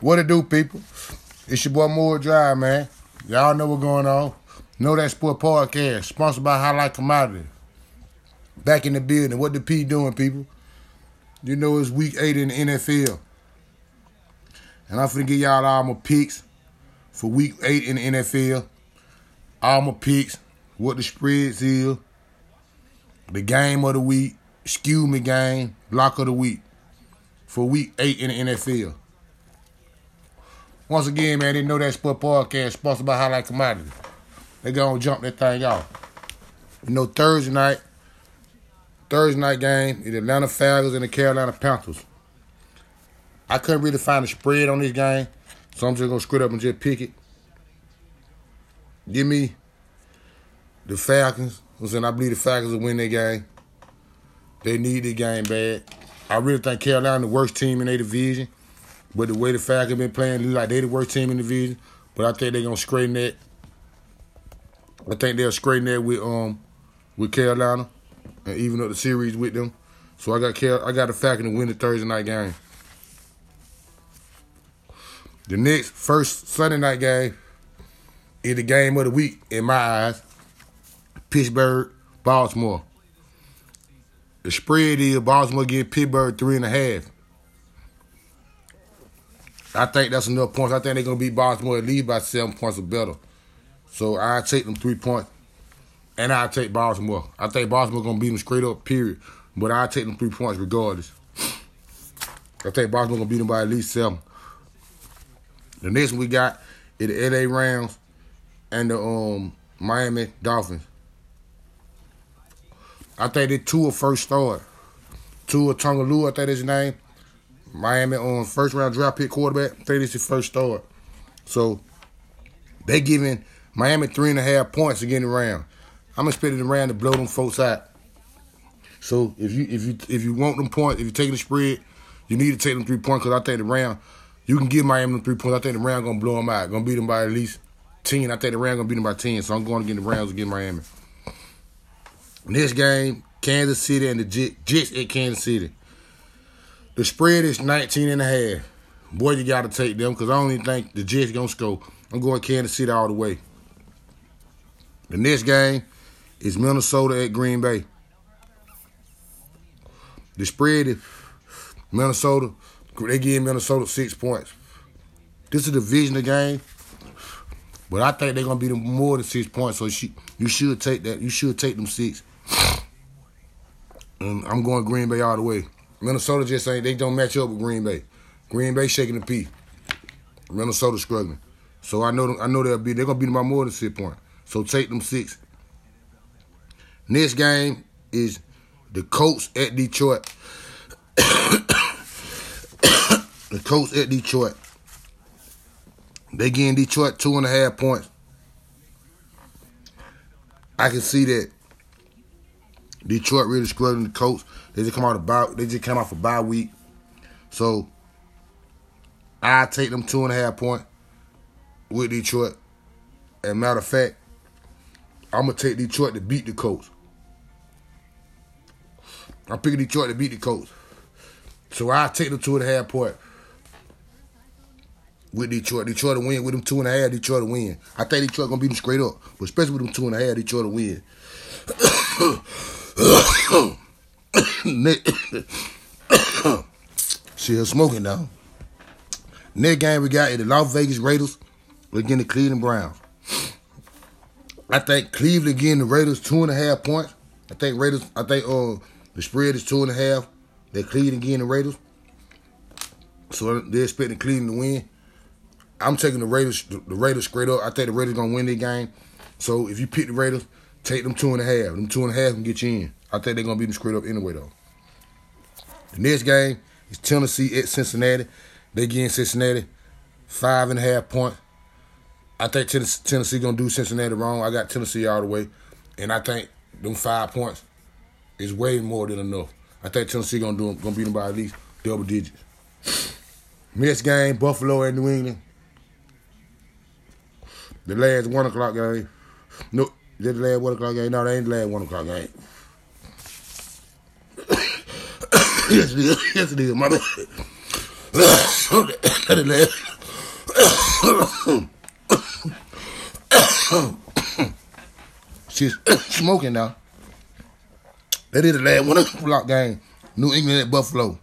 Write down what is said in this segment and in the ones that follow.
What it do, people? It's your boy Moore Drive, man. Y'all know what's going on. Know that sport podcast, sponsored by Highlight Commodity. Back in the building. What the P doing, people? You know it's week eight in the NFL. And I'm finna give y'all all my picks for week eight in the NFL. All my picks, what the spreads is, the game of the week, excuse me game, lock of the week for week eight in the NFL. Once again, man, they know that sport podcast sponsored by Highlight Commodity. They gonna jump that thing off. You know, Thursday night, Thursday night game, the Atlanta Falcons and the Carolina Panthers. I couldn't really find a spread on this game, so I'm just gonna screw it up and just pick it. Give me the Falcons. I'm saying I believe the Falcons will win that game. They need the game bad. I really think Carolina the worst team in their division. But the way the Falcons been playing, look like they the worst team in the division. But I think they're gonna straighten that. I think they'll straighten that with um with Carolina and even up the series with them. So I got Car- I got the Falcons to win the Thursday night game. The next first Sunday night game is the game of the week in my eyes. Pittsburgh, Baltimore. The spread is Baltimore get Pittsburgh three and a half. I think that's enough points. I think they're gonna beat Baltimore at least by seven points or better. So I take them three points, and I take Baltimore. I think Baltimore gonna beat them straight up. Period. But I take them three points regardless. I think Baltimore gonna beat them by at least seven. The next one we got is the LA Rams and the um Miami Dolphins. I think they two first start. Tua Tongaloo, I think his name. Miami on first round draft pick quarterback. Think this is first start. So they giving Miami three and a half points to get in the round. I'm expecting the round to blow them folks out. So if you if you if you want them points, if you're taking the spread, you need to take them three points because I think the round you can give Miami them three points. I think the round gonna blow them out. Gonna beat them by at least ten. I think the round gonna beat them by ten. So I'm going to get the rounds against Miami. Next game, Kansas City and the Jets at Kansas City. The spread is 19 and a half. Boy, you got to take them because I don't even think the Jets going to score. I'm going Kansas City all the way. The next game is Minnesota at Green Bay. The spread is Minnesota. They give Minnesota six points. This is a divisional game, but I think they're gonna be more than six points. So you should take that. You should take them six. And I'm going Green Bay all the way. Minnesota just ain't they don't match up with Green Bay. Green Bay shaking the P. Minnesota struggling. So I know I know they'll be they're gonna beat them by more than six points. So take them six. Next game is the Colts at Detroit. the Colts at Detroit. They getting Detroit two and a half points. I can see that Detroit really struggling the Colts. They just come out bye, they just came out for bye week. So I take them two and a half point with Detroit. And matter of fact, I'm gonna take Detroit to beat the Colts. I'm picking Detroit to beat the Colts. So I take them two and a half point with Detroit. Detroit to win with them two and a half. Detroit to win. I think Detroit gonna beat them straight up, but especially with them two and a half, Detroit to win. She smoking now. Next game we got is the Las Vegas Raiders against the Cleveland Browns. I think Cleveland getting the Raiders two and a half points. I think Raiders. I think uh the spread is two and a half. They're Cleveland getting the Raiders, so they're expecting Cleveland to win. I'm taking the Raiders. The Raiders straight up. I think the Raiders gonna win their game. So if you pick the Raiders, take them two and a half. Them two and a half can get you in. I think they're gonna beat them straight up anyway though. The next game is Tennessee at Cincinnati. They getting Cincinnati five and a half points. I think Tennessee, Tennessee gonna do Cincinnati wrong. I got Tennessee all the way, and I think them five points is way more than enough. I think Tennessee gonna do them, gonna beat them by at least double digits. Next game, Buffalo and New England. The last one o'clock game. No, is the last one o'clock game? No, they ain't last one o'clock game. yes, it is. Yes, it is. My bad. She's smoking now. They did the last one block game. New England at Buffalo.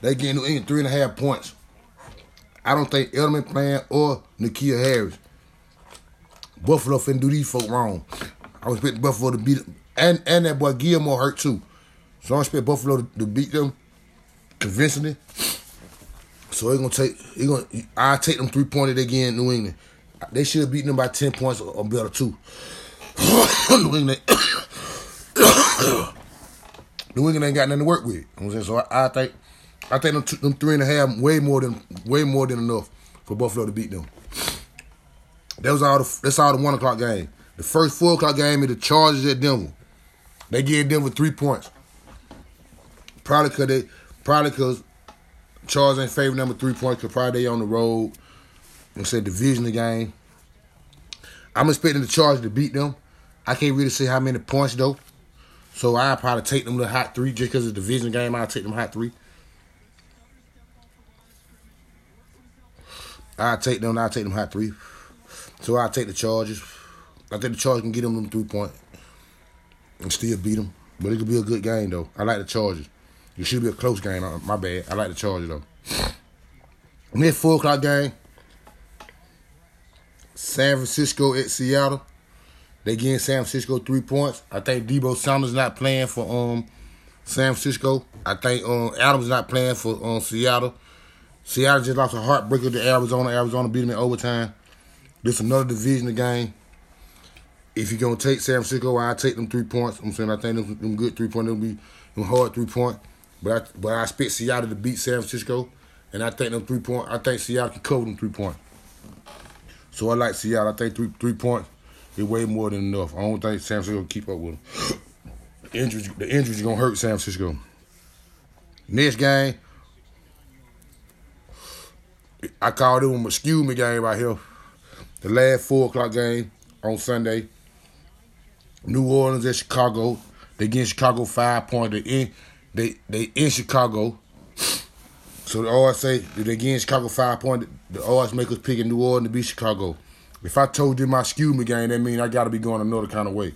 They getting New England three and a half points. I don't think Edelman playing or N'Keal Harris. Buffalo finna do these folk wrong. I was expecting Buffalo to beat them. And, and that boy Gilmore hurt too. So I expect Buffalo to, to beat them convincingly. So he gonna take he gonna I take them three pointed again New England. They should have beaten them by ten points or better too. New England New England ain't got nothing to work with. You know I'm saying? So I, I think I think them, two, them three and a half way more than way more than enough for Buffalo to beat them. That was all the that's all the one o'clock game. The first four o'clock game is the Chargers at Denver. They gave Denver three points. Probably cause they probably cause Chargers ain't favorite number three points probably they on the road. And said division game. I'm expecting the Chargers to beat them. I can't really say how many points though. So I'll probably take them to hot three just because it's a division game. I'll take them hot three. I'll take them. I'll take them hot three. So I'll take the Chargers. I think the Chargers can get them them three point and still beat them. But it could be a good game though. I like the Chargers. It should be a close game. Uh, my bad. I like the Chargers though. Next four o'clock game. San Francisco at Seattle. They getting San Francisco three points. I think Deebo Samuel's not playing for um San Francisco. I think um Adams not playing for um Seattle. Seattle just lost a heartbreaker to Arizona. Arizona beat them in overtime. This another division game. If you're gonna take San Francisco, I take them three points. I'm saying I think them, them good three points. They'll be them hard three point. But I, but I expect Seattle to beat San Francisco, and I think them three point. I think Seattle can cover them three point. So I like Seattle. I think three three points is way more than enough. I don't think San Francisco keep up with them. The injuries, the injuries gonna hurt San Francisco. Next game, I called it a skew me game right here. The last four o'clock game on Sunday. New Orleans at Chicago. They get Chicago five points. They in they they in Chicago. So the odds say they get Chicago five points, the odds make us pick in New Orleans to beat Chicago. If I told you my skew me game, that means I got to be going another kind of way.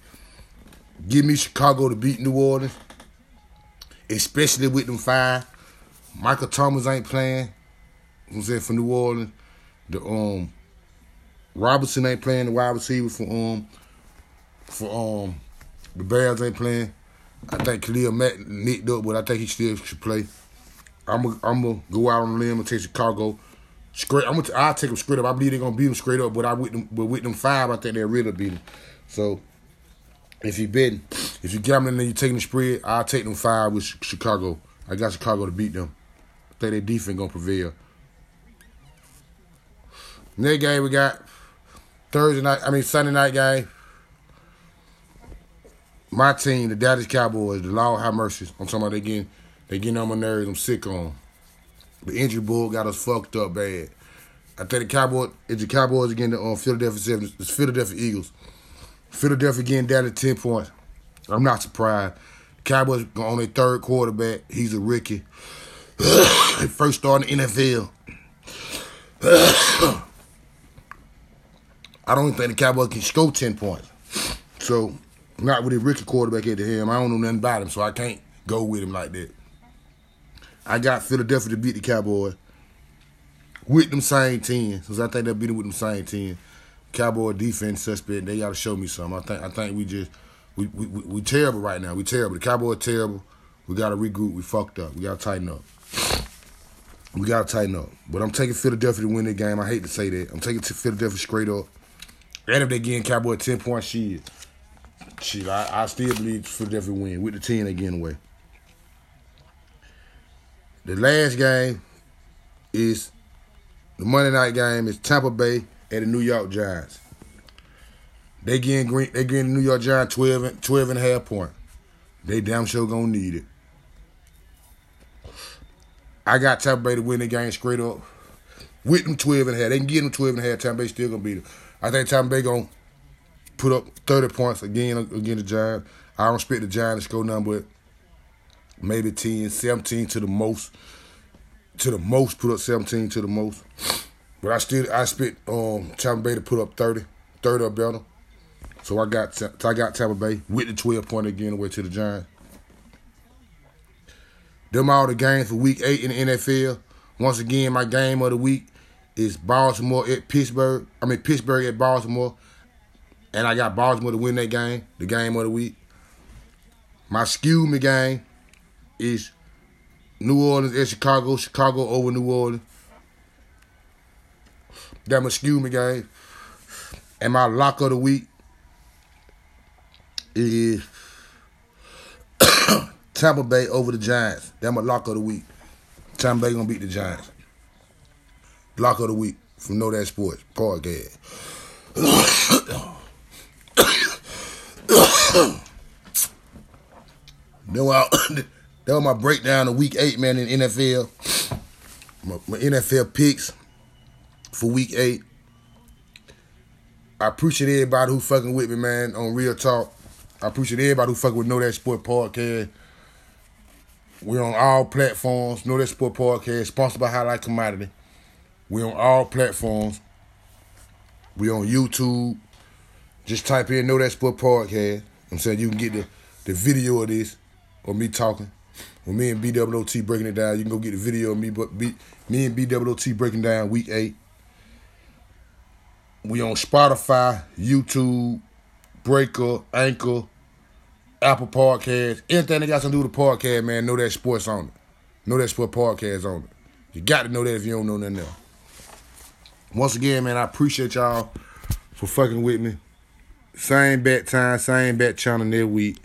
Give me Chicago to beat New Orleans, especially with them five. Michael Thomas ain't playing. I'm saying for New Orleans, the um Robinson ain't playing the wide receiver for um for um the Bears ain't playing. I think Khalil Mack nicked up, but I think he still should play. I'm gonna I'm gonna go out on a limb and take Chicago. Straight, I'm gonna I'll take them straight up. I believe they're gonna beat them straight up, but I with them but with them five, I think they'll really beat them. So if you betting, if you gambling and you taking the spread, I'll take them five with Chicago. I got Chicago to beat them. I think their defense gonna prevail. Next game we got Thursday night. I mean Sunday night game. My team, the Dallas Cowboys, the Lord have mercy. I'm talking about they getting they getting on my nerves. I'm sick on. The injury bug got us fucked up bad. I think the Cowboys, it's the Cowboys again the um, Philadelphia Seven, it's Philadelphia Eagles. Philadelphia getting down to ten points. I'm not surprised. Cowboys on their third quarterback. He's a rookie. First start in the NFL. I don't even think the Cowboys can score ten points. So not with a rookie quarterback at the helm. I don't know nothing about him, so I can't go with him like that. I got Philadelphia to beat the Cowboys with them same team, because I think they'll beat them with them same team. Cowboy defense suspect. They got to show me something. I think I think we just we we we, we terrible right now. We terrible. The Cowboys terrible. We got to regroup. We fucked up. We got to tighten up. We got to tighten up. But I'm taking Philadelphia to win the game. I hate to say that. I'm taking Philadelphia straight up. And if they getting Cowboy 10 point shit, shit, I, I still believe Philadelphia win with the 10 they getting away. The last game is the Monday night game is Tampa Bay at the New York Giants. They getting green, they getting the New York Giants 12 and, 12 and a half point. They damn sure gonna need it. I got Tampa Bay to win the game straight up. With them 12 and a half. They can get them 12 and a half. Tampa Bay still gonna beat them. I think Tampa Bay gonna put up 30 points again against the Giants. I don't expect the Giants to nothing but maybe 10, 17 to the most. to the most, put up 17 to the most. But I still I spit um Tampa Bay to put up 30, 30 or better. So I got I got Tampa Bay with the 12 point again away to the Giants. Them all the games for week eight in the NFL. Once again, my game of the week is Baltimore at Pittsburgh. I mean Pittsburgh at Baltimore. And I got Baltimore to win that game, the game of the week. My skew me game is New Orleans at Chicago, Chicago over New Orleans. That my skew me game. And my lock of the week is Tampa Bay over the Giants. That my lock of the week. Tampa Bay gonna beat the Giants. Lock of the week from Know That Sports podcast. That was, that was my breakdown of week eight, man, in NFL. My, my NFL picks for week eight. I appreciate everybody who fucking with me, man, on Real Talk. I appreciate everybody who fucking with Know That Sport Podcast. We're on all platforms. Know That Sport Podcast, sponsored by Highlight Commodity. We're on all platforms. We on YouTube. Just type in Know That Sport Podcast. I'm saying you can get the, the video of this or me talking. Or me and BWOT breaking it down. You can go get the video of me, but B, me and BWOT breaking down week eight. We on Spotify, YouTube, Breaker, Anchor, Apple Podcast, anything that got something to do with the podcast, man, know that sports on it. Know that sport podcast on it. You got to know that if you don't know nothing else. Once again, man, I appreciate y'all for fucking with me. Same bet time, same bet channel next week.